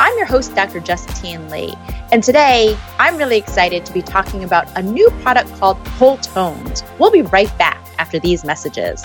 I'm your host, Dr. Justine Lee, and today I'm really excited to be talking about a new product called Whole Tones. We'll be right back after these messages.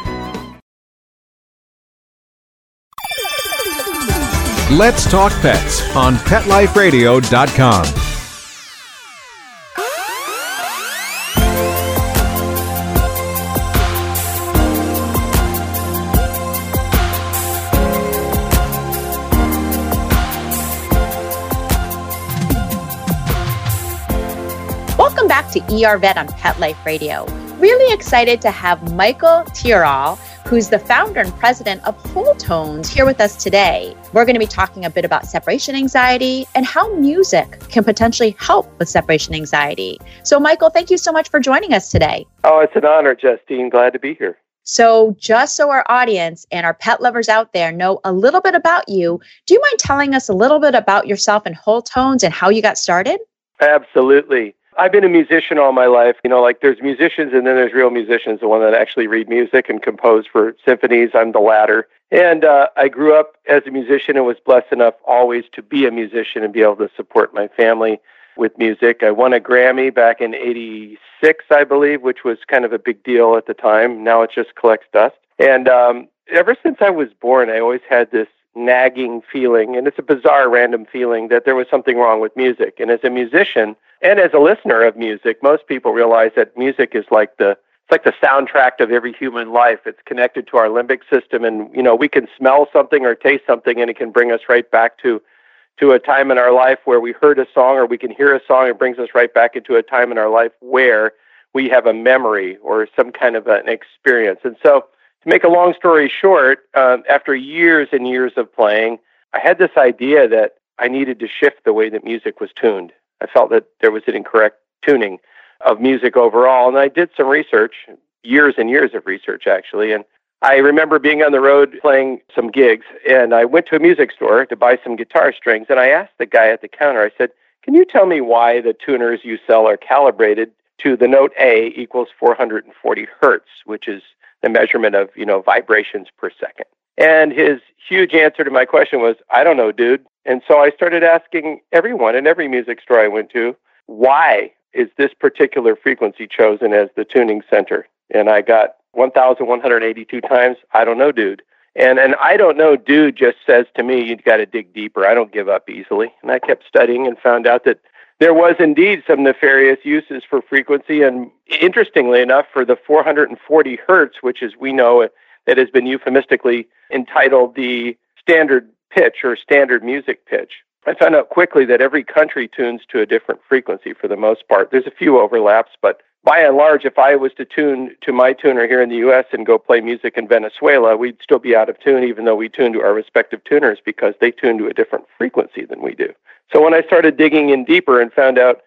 Let's Talk Pets on PetLifeRadio.com. Welcome back to ER Vet on Pet Life Radio. Really excited to have Michael Tyrrell, who's the founder and president of Whole Tones, here with us today. We're going to be talking a bit about separation anxiety and how music can potentially help with separation anxiety. So, Michael, thank you so much for joining us today. Oh, it's an honor, Justine. Glad to be here. So, just so our audience and our pet lovers out there know a little bit about you, do you mind telling us a little bit about yourself and Whole Tones and how you got started? Absolutely. I've been a musician all my life. You know, like there's musicians and then there's real musicians, the one that actually read music and compose for symphonies. I'm the latter. And uh, I grew up as a musician and was blessed enough always to be a musician and be able to support my family with music. I won a Grammy back in 86, I believe, which was kind of a big deal at the time. Now it just collects dust. And um, ever since I was born, I always had this nagging feeling, and it's a bizarre, random feeling that there was something wrong with music. And as a musician and as a listener of music, most people realize that music is like the it's like the soundtrack of every human life. It's connected to our limbic system, and you know we can smell something or taste something, and it can bring us right back to to a time in our life where we heard a song, or we can hear a song. It brings us right back into a time in our life where we have a memory or some kind of an experience. And so to make a long story short, um, after years and years of playing, I had this idea that I needed to shift the way that music was tuned. I felt that there was an incorrect tuning of music overall, and I did some research, years and years of research actually, and I remember being on the road playing some gigs, and I went to a music store to buy some guitar strings, and I asked the guy at the counter, I said, Can you tell me why the tuners you sell are calibrated to the note A equals 440 hertz, which is the measurement of you know vibrations per second. And his huge answer to my question was, I don't know, dude. And so I started asking everyone in every music store I went to, why is this particular frequency chosen as the tuning center? And I got 1,182 times, I don't know, dude. And and I don't know, dude just says to me, you've got to dig deeper. I don't give up easily. And I kept studying and found out that there was indeed some nefarious uses for frequency, and interestingly enough, for the 440 hertz, which is we know that has been euphemistically entitled the standard pitch or standard music pitch. I found out quickly that every country tunes to a different frequency for the most part. There's a few overlaps, but by and large, if I was to tune to my tuner here in the U.S. and go play music in Venezuela, we'd still be out of tune, even though we tune to our respective tuners because they tune to a different frequency than we do. So when I started digging in deeper and found out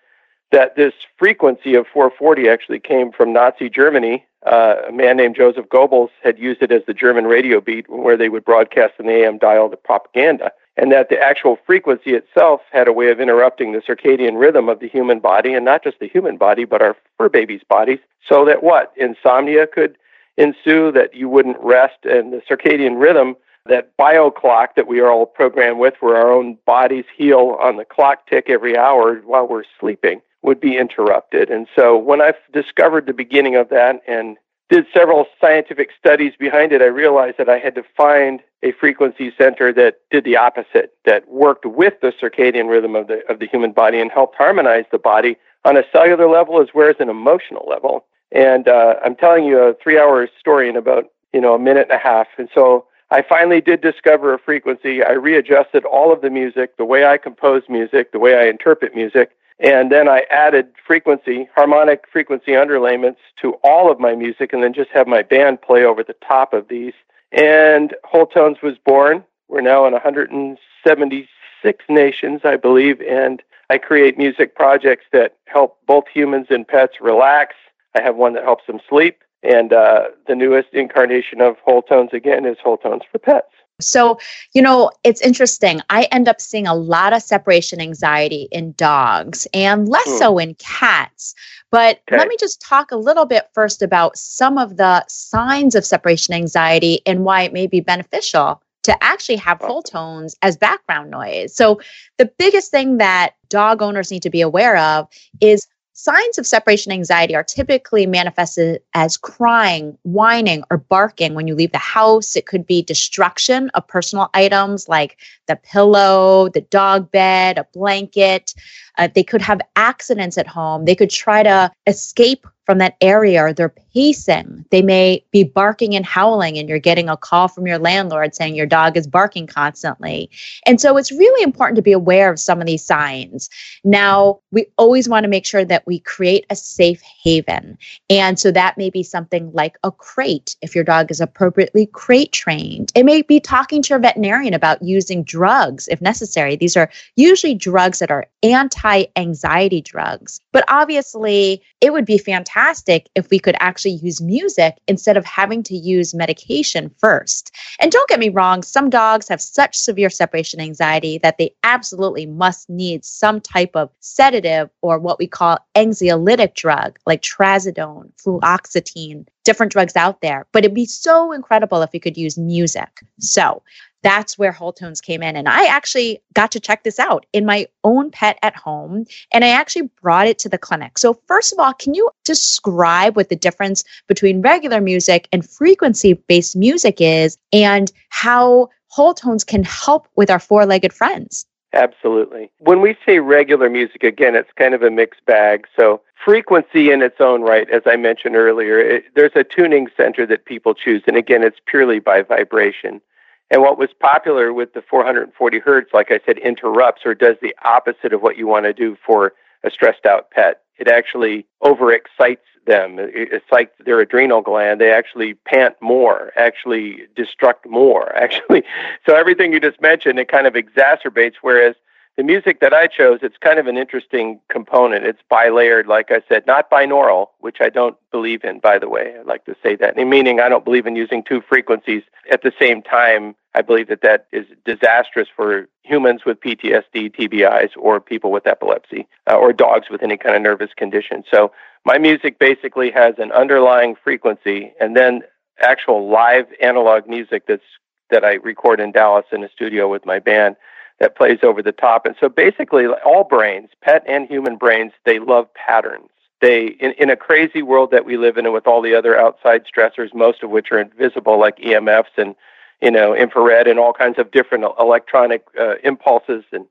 that this frequency of 440 actually came from Nazi Germany, uh, a man named Joseph Goebbels had used it as the German radio beat where they would broadcast in the AM dial the propaganda and that the actual frequency itself had a way of interrupting the circadian rhythm of the human body, and not just the human body, but our fur babies' bodies, so that what? Insomnia could ensue, that you wouldn't rest, and the circadian rhythm, that bio clock that we are all programmed with, where our own bodies heal on the clock tick every hour while we're sleeping, would be interrupted. And so when I discovered the beginning of that and did several scientific studies behind it, I realized that I had to find a frequency center that did the opposite, that worked with the circadian rhythm of the of the human body and helped harmonize the body on a cellular level as well as an emotional level. And uh, I'm telling you a three-hour story in about you know a minute and a half. And so I finally did discover a frequency. I readjusted all of the music, the way I compose music, the way I interpret music, and then I added frequency, harmonic frequency underlayments to all of my music, and then just have my band play over the top of these. And Whole Tones was born. We're now in 176 nations, I believe, and I create music projects that help both humans and pets relax. I have one that helps them sleep. And uh, the newest incarnation of Whole Tones again is Whole Tones for Pets. So, you know, it's interesting. I end up seeing a lot of separation anxiety in dogs and less Hmm. so in cats. But Okay. let me just talk a little bit first about some of the signs of separation anxiety and why it may be beneficial to actually have Whole Tones as background noise. So, the biggest thing that dog owners need to be aware of is signs of separation anxiety are typically manifested as crying, whining, or barking when you leave the house. It could be destruction of personal items like the pillow, the dog bed, a blanket. Uh, they could have accidents at home. They could try to escape from that area or they're pacing. They may be barking and howling, and you're getting a call from your landlord saying your dog is barking constantly. And so it's really important to be aware of some of these signs. Now, we always want to make sure that we create a safe haven. And so that may be something like a crate if your dog is appropriately crate trained. It may be talking to your veterinarian about using drugs if necessary. These are usually drugs that are anti anxiety drugs. But obviously, it would be fantastic if we could actually use music instead of having to use medication first. And don't get me wrong, some dogs have such severe separation anxiety that they absolutely must need some type of sedative or what we call anxiolytic drug like trazodone, fluoxetine, different drugs out there. But it'd be so incredible if we could use music. So that's where Whole Tones came in. And I actually got to check this out in my own pet at home. And I actually brought it to the clinic. So, first of all, can you describe what the difference between regular music and frequency based music is and how Whole Tones can help with our four legged friends? Absolutely. When we say regular music, again, it's kind of a mixed bag. So, frequency in its own right, as I mentioned earlier, it, there's a tuning center that people choose. And again, it's purely by vibration. And what was popular with the 440 hertz, like I said, interrupts or does the opposite of what you want to do for a stressed out pet. It actually overexcites them. It excites their adrenal gland. They actually pant more, actually destruct more, actually. So everything you just mentioned, it kind of exacerbates. Whereas the music that I chose, it's kind of an interesting component. It's bilayered, like I said, not binaural, which I don't believe in, by the way. I'd like to say that. Meaning, I don't believe in using two frequencies at the same time. I believe that that is disastrous for humans with PTSD, TBIs, or people with epilepsy, uh, or dogs with any kind of nervous condition. So my music basically has an underlying frequency, and then actual live analog music that's that I record in Dallas in a studio with my band that plays over the top. And so basically, all brains, pet and human brains, they love patterns. They, in, in a crazy world that we live in, and with all the other outside stressors, most of which are invisible, like EMFs and you know infrared and all kinds of different electronic uh, impulses and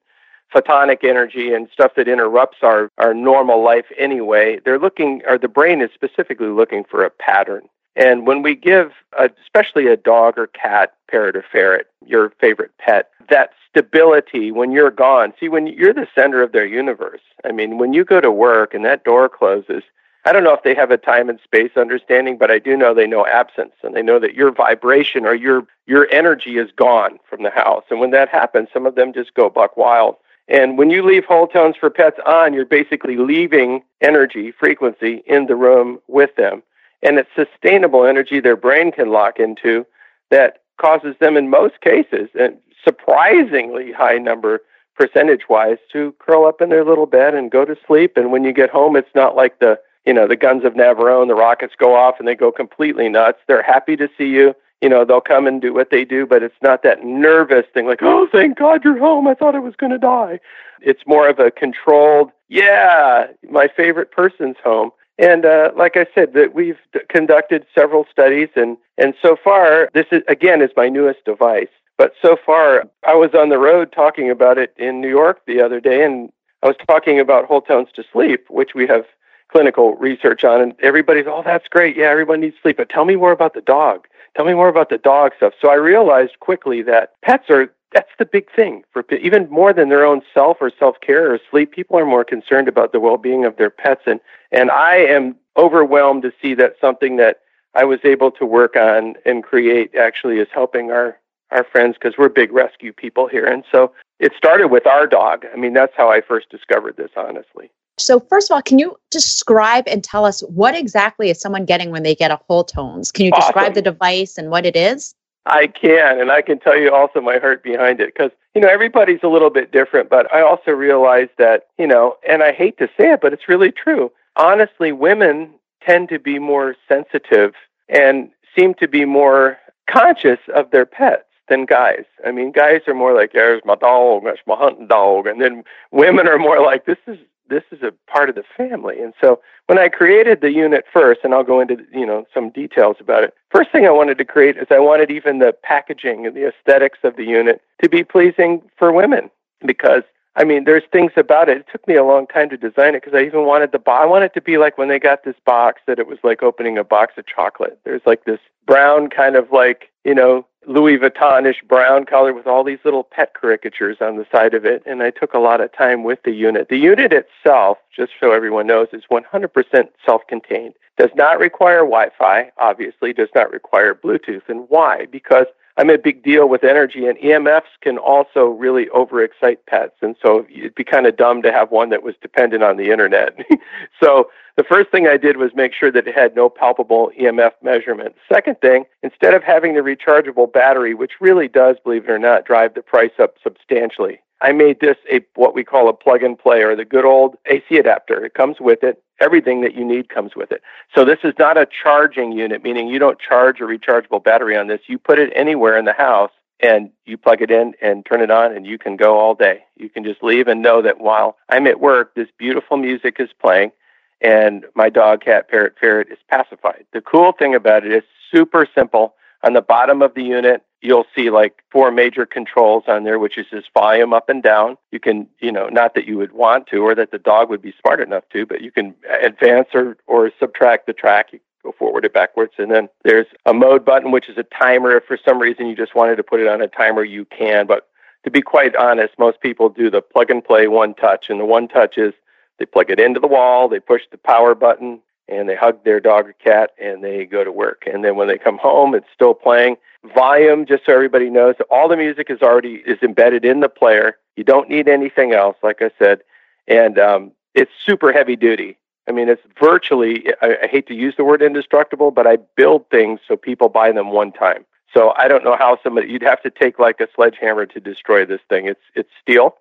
photonic energy and stuff that interrupts our our normal life anyway. They're looking, or the brain is specifically looking for a pattern. And when we give, a, especially a dog or cat, parrot or ferret, your favorite pet, that stability when you're gone, see, when you're the center of their universe, I mean, when you go to work and that door closes, I don't know if they have a time and space understanding, but I do know they know absence and they know that your vibration or your, your energy is gone from the house. And when that happens, some of them just go buck wild. And when you leave whole tones for pets on, you're basically leaving energy, frequency in the room with them and it's sustainable energy their brain can lock into that causes them in most cases and surprisingly high number percentage wise to curl up in their little bed and go to sleep. And when you get home it's not like the you know the guns of navarone the rockets go off and they go completely nuts. They're happy to see you. You know they'll come and do what they do but it's not that nervous thing like oh thank god you're home. I thought i was going to die. It's more of a controlled yeah my favorite person's home and uh, like I said, that we've d- conducted several studies, and and so far, this is again is my newest device. But so far, I was on the road talking about it in New York the other day, and I was talking about whole tones to sleep, which we have clinical research on, and everybody's, oh, that's great. Yeah, everyone needs sleep. But tell me more about the dog. Tell me more about the dog stuff. So I realized quickly that pets are that's the big thing for even more than their own self or self care or sleep. People are more concerned about the well being of their pets, and and I am overwhelmed to see that something that I was able to work on and create actually is helping our our friends because we're big rescue people here, and so it started with our dog. I mean, that's how I first discovered this, honestly. So, first of all, can you describe and tell us what exactly is someone getting when they get a whole tones? Can you describe the device and what it is? I can, and I can tell you also my heart behind it because, you know, everybody's a little bit different, but I also realize that, you know, and I hate to say it, but it's really true. Honestly, women tend to be more sensitive and seem to be more conscious of their pets than guys. I mean, guys are more like, there's my dog, that's my hunting dog. And then women are more like, this is this is a part of the family. And so when I created the unit first, and I'll go into you know some details about it. First thing I wanted to create is I wanted even the packaging and the aesthetics of the unit to be pleasing for women because I mean there's things about it. It took me a long time to design it because I even wanted the bo- I wanted it to be like when they got this box that it was like opening a box of chocolate. There's like this brown kind of like you know Louis Vuittonish brown color with all these little pet caricatures on the side of it. And I took a lot of time with the unit. The unit itself, just so everyone knows, is 100% self contained. Does not require Wi Fi, obviously, does not require Bluetooth. And why? Because I'm a big deal with energy, and EMFs can also really overexcite pets. And so it'd be kind of dumb to have one that was dependent on the internet. so the first thing I did was make sure that it had no palpable EMF measurement. Second thing, instead of having the rechargeable battery, which really does, believe it or not, drive the price up substantially, I made this a what we call a plug and play or the good old AC adapter. It comes with it. Everything that you need comes with it. So this is not a charging unit, meaning you don't charge a rechargeable battery on this. You put it anywhere in the house and you plug it in and turn it on and you can go all day. You can just leave and know that while I'm at work, this beautiful music is playing and my dog, cat, parrot, ferret is pacified. The cool thing about it is super simple. On the bottom of the unit, you'll see like four major controls on there, which is just volume up and down. You can, you know, not that you would want to or that the dog would be smart enough to, but you can advance or, or subtract the track. You go forward or backwards. And then there's a mode button, which is a timer. If for some reason you just wanted to put it on a timer, you can. But to be quite honest, most people do the plug and play one touch. And the one touch is they plug it into the wall, they push the power button, and they hug their dog or cat, and they go to work. And then when they come home, it's still playing. Volume, just so everybody knows, all the music is already is embedded in the player. You don't need anything else, like I said, and um, it's super heavy duty. I mean, it's virtually. I, I hate to use the word indestructible, but I build things so people buy them one time. So I don't know how somebody you'd have to take like a sledgehammer to destroy this thing. It's it's steel,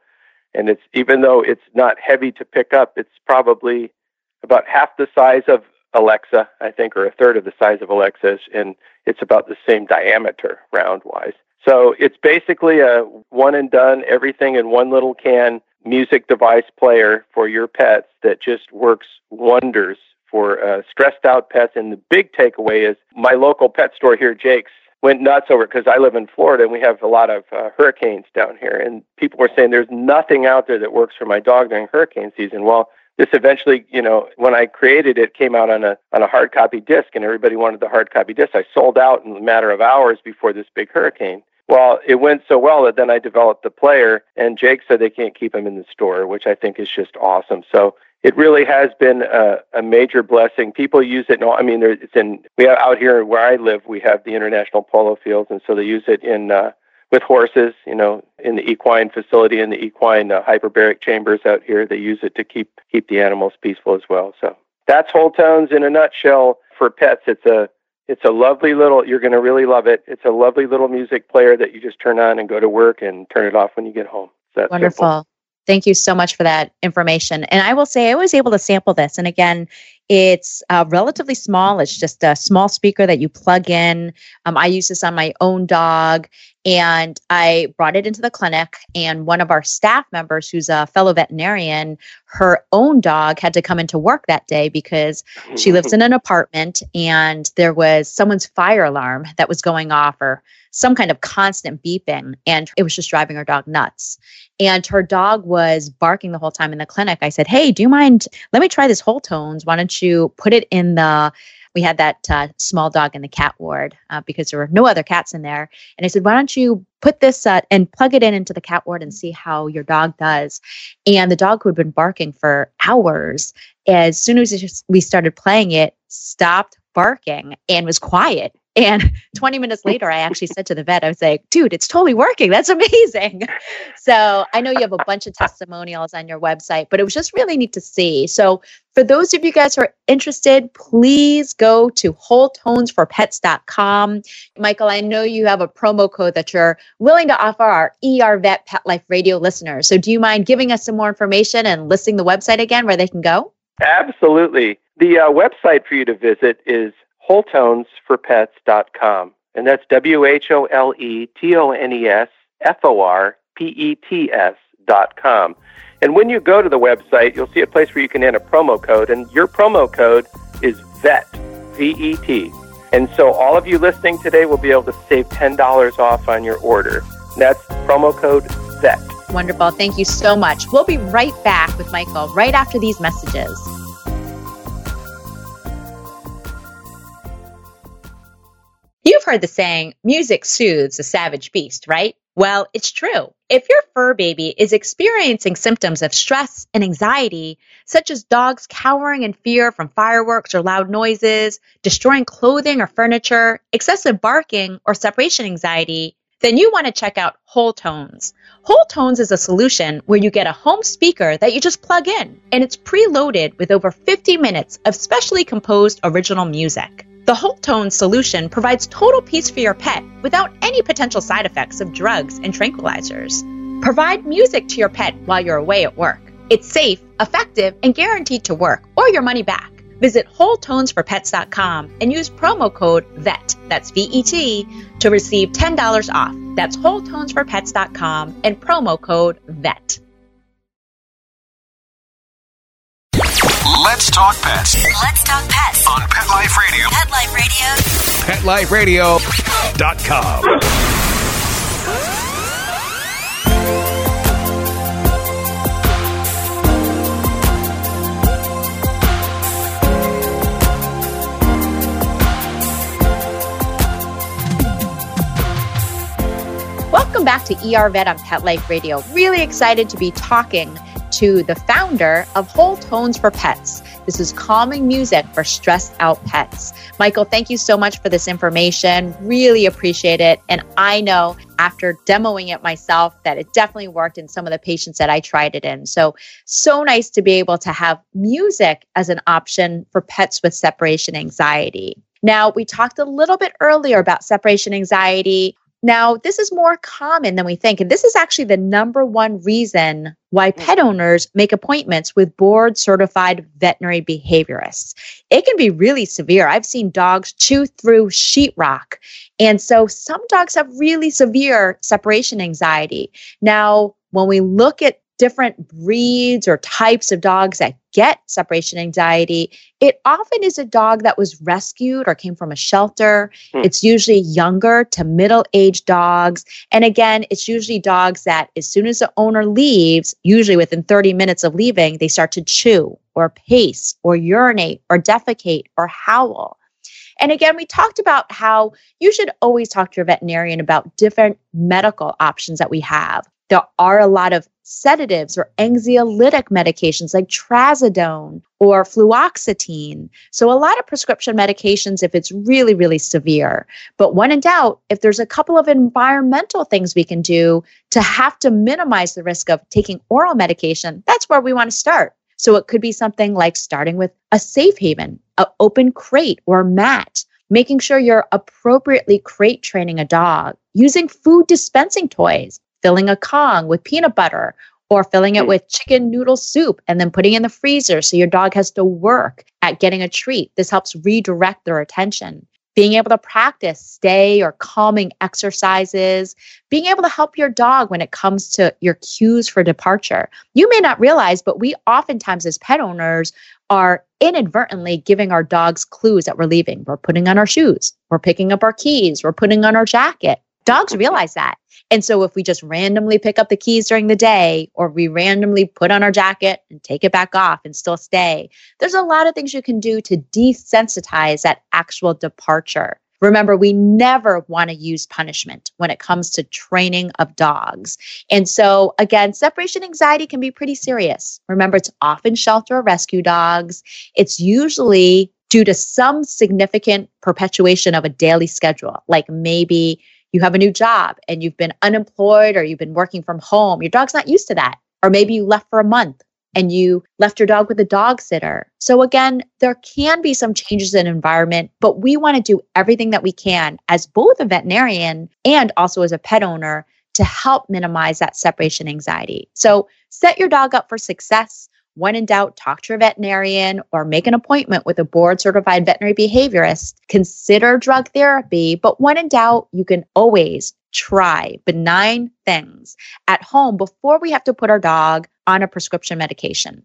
and it's even though it's not heavy to pick up, it's probably about half the size of Alexa, I think, or a third of the size of Alexa, and it's about the same diameter round wise. So it's basically a one and done, everything in one little can music device player for your pets that just works wonders for uh, stressed out pets. And the big takeaway is my local pet store here, Jake's, went nuts over it because I live in Florida and we have a lot of uh, hurricanes down here. And people were saying there's nothing out there that works for my dog during hurricane season. Well, this eventually, you know, when I created it, came out on a on a hard copy disc, and everybody wanted the hard copy disc. I sold out in a matter of hours before this big hurricane. Well, it went so well that then I developed the player, and Jake said they can't keep him in the store, which I think is just awesome. So it really has been a, a major blessing. People use it. No, I mean, there, it's in we have out here where I live. We have the international polo fields, and so they use it in uh, with horses. You know, in the equine facility, in the equine uh, hyperbaric chambers out here, they use it to keep keep the animals peaceful as well. So that's whole tones in a nutshell for pets. It's a it's a lovely little. You're going to really love it. It's a lovely little music player that you just turn on and go to work and turn it off when you get home. Wonderful. simple. Thank you so much for that information. And I will say, I was able to sample this. And again, it's uh, relatively small. It's just a small speaker that you plug in. Um, I use this on my own dog. And I brought it into the clinic, and one of our staff members, who's a fellow veterinarian, her own dog had to come into work that day because she lives in an apartment and there was someone's fire alarm that was going off or some kind of constant beeping and it was just driving her dog nuts. And her dog was barking the whole time in the clinic. I said hey do you mind? Let me try this whole tones. Why don't you put it in the we had that uh, small dog in the cat ward uh, because there were no other cats in there. And I said, why don't you put this uh, and plug it in into the cat ward and see how your dog does? And the dog who had been barking for hours, as soon as we started playing it, stopped barking and was quiet. And 20 minutes later, I actually said to the vet, I was like, dude, it's totally working. That's amazing. So I know you have a bunch of testimonials on your website, but it was just really neat to see. So for those of you guys who are interested, please go to wholetonesforpets.com. Michael, I know you have a promo code that you're willing to offer our ER Vet Pet Life Radio listeners. So do you mind giving us some more information and listing the website again where they can go? Absolutely. The uh, website for you to visit is wholetonesforpets.com. And that's W H O L E T O N E S F O R P E T S dot com. And when you go to the website, you'll see a place where you can enter a promo code, and your promo code is VET, V E T. And so all of you listening today will be able to save $10 off on your order. That's promo code VET. Wonderful. Thank you so much. We'll be right back with Michael right after these messages. You've heard the saying, music soothes a savage beast, right? Well, it's true. If your fur baby is experiencing symptoms of stress and anxiety, such as dogs cowering in fear from fireworks or loud noises, destroying clothing or furniture, excessive barking, or separation anxiety, then you want to check out Whole Tones. Whole Tones is a solution where you get a home speaker that you just plug in, and it's preloaded with over 50 minutes of specially composed original music. The Whole Tone solution provides total peace for your pet without any potential side effects of drugs and tranquilizers. Provide music to your pet while you're away at work. It's safe, effective, and guaranteed to work or your money back. Visit WholeTonesForPets.com and use promo code VET, that's V E T, to receive $10 off. That's WholeTonesForPets.com and promo code VET. Let's talk pets Let's talk pets. on Pet Life Radio. Pet Life Radio. PetLifeRadio.com. Welcome back to ER Vet on Pet Life Radio. Really excited to be talking to the founder of Whole Tones for Pets. This is calming music for stressed out pets. Michael, thank you so much for this information. Really appreciate it. And I know after demoing it myself that it definitely worked in some of the patients that I tried it in. So, so nice to be able to have music as an option for pets with separation anxiety. Now, we talked a little bit earlier about separation anxiety. Now, this is more common than we think. And this is actually the number one reason why mm. pet owners make appointments with board certified veterinary behaviorists. It can be really severe. I've seen dogs chew through sheetrock. And so some dogs have really severe separation anxiety. Now, when we look at different breeds or types of dogs that get separation anxiety, it often is a dog that was rescued or came from a shelter. Hmm. It's usually younger to middle aged dogs. And again, it's usually dogs that, as soon as the owner leaves, usually within 30 minutes of leaving, they start to chew or pace or urinate or defecate or howl. And again, we talked about how you should always talk to your veterinarian about different medical options that we have. There are a lot of sedatives or anxiolytic medications like trazodone or fluoxetine. So, a lot of prescription medications if it's really, really severe. But when in doubt, if there's a couple of environmental things we can do to have to minimize the risk of taking oral medication, that's where we want to start. So, it could be something like starting with a safe haven, an open crate or mat. Making sure you're appropriately crate training a dog, using food dispensing toys, filling a Kong with peanut butter or filling it hmm. with chicken noodle soup and then putting it in the freezer so your dog has to work at getting a treat. This helps redirect their attention. being able to practice stay or calming exercises, being able to help your dog when it comes to your cues for departure. You may not realize, but we oftentimes, as pet owners, are inadvertently giving our dogs clues that we're leaving. We're putting on our shoes, we're picking up our keys, we're putting on our jacket. Dogs realize that. And so if we just randomly pick up the keys during the day or we randomly put on our jacket and take it back off and still stay, there's a lot of things you can do to desensitize that actual departure. Remember, we never want to use punishment when it comes to training of dogs. And so, again, separation anxiety can be pretty serious. Remember, it's often shelter or rescue dogs. It's usually due to some significant perpetuation of a daily schedule, like maybe you have a new job and you've been unemployed or you've been working from home. Your dog's not used to that. Or maybe you left for a month and you left your dog with a dog sitter. So again, there can be some changes in environment, but we want to do everything that we can as both a veterinarian and also as a pet owner to help minimize that separation anxiety. So set your dog up for success. When in doubt, talk to your veterinarian or make an appointment with a board certified veterinary behaviorist. Consider drug therapy, but when in doubt, you can always try benign things at home before we have to put our dog on a prescription medication.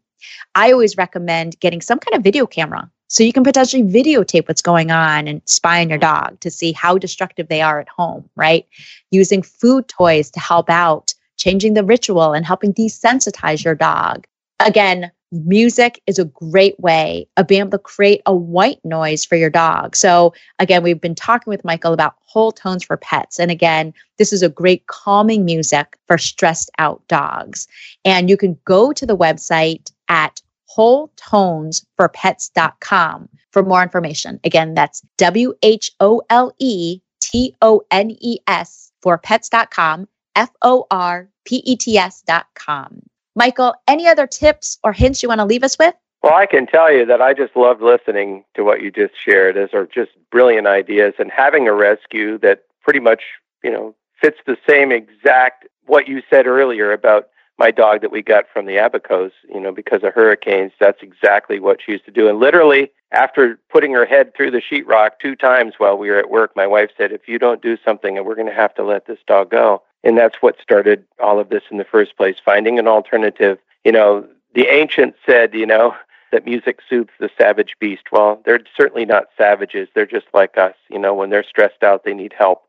I always recommend getting some kind of video camera so you can potentially videotape what's going on and spy on your dog to see how destructive they are at home, right? Using food toys to help out, changing the ritual and helping desensitize your dog again, music is a great way of being able to create a white noise for your dog. So, again, we've been talking with Michael about whole tones for pets. And again, this is a great calming music for stressed out dogs. And you can go to the website at wholetonesforpets.com for more information. Again, that's W H O L E T O N E S for pets.com, F O R P E T S.com. Michael, any other tips or hints you want to leave us with? Well, I can tell you that I just loved listening to what you just shared. Those are just brilliant ideas. And having a rescue that pretty much, you know, fits the same exact what you said earlier about my dog that we got from the Abacos, you know, because of hurricanes. That's exactly what she used to do. And literally, after putting her head through the sheetrock two times while we were at work, my wife said, If you don't do something, we're going to have to let this dog go. And that's what started all of this in the first place, finding an alternative. You know, the ancients said, you know, that music soothes the savage beast. Well, they're certainly not savages. They're just like us. You know, when they're stressed out, they need help.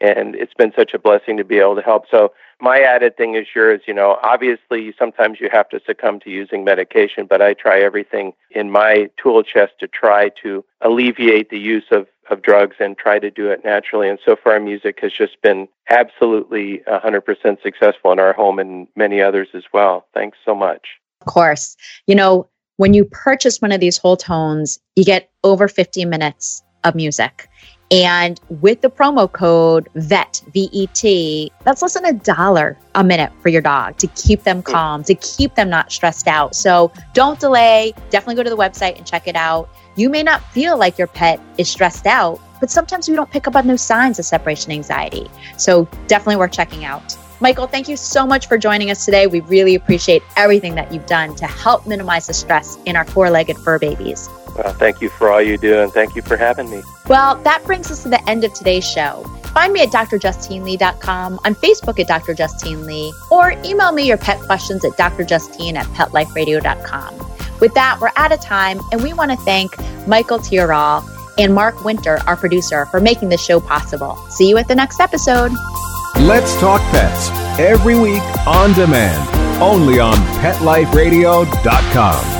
And it's been such a blessing to be able to help. So, my added thing is yours. You know, obviously, sometimes you have to succumb to using medication, but I try everything in my tool chest to try to alleviate the use of of drugs and try to do it naturally. And so far, music has just been absolutely 100% successful in our home and many others as well. Thanks so much. Of course. You know, when you purchase one of these whole tones, you get over 50 minutes of music. And with the promo code VET, V E T, that's less than a dollar a minute for your dog to keep them calm, to keep them not stressed out. So don't delay. Definitely go to the website and check it out. You may not feel like your pet is stressed out, but sometimes we don't pick up on those signs of separation anxiety. So definitely worth checking out. Michael, thank you so much for joining us today. We really appreciate everything that you've done to help minimize the stress in our four legged fur babies. Well, thank you for all you do, and thank you for having me. Well, that brings us to the end of today's show. Find me at drjustinelee.com, on Facebook at Dr. Justine Lee, or email me your pet questions at drjustine at petliferadio.com. With that, we're out of time, and we want to thank Michael Tyrrell and Mark Winter, our producer, for making this show possible. See you at the next episode. Let's Talk Pets, every week on demand, only on PetLifeRadio.com.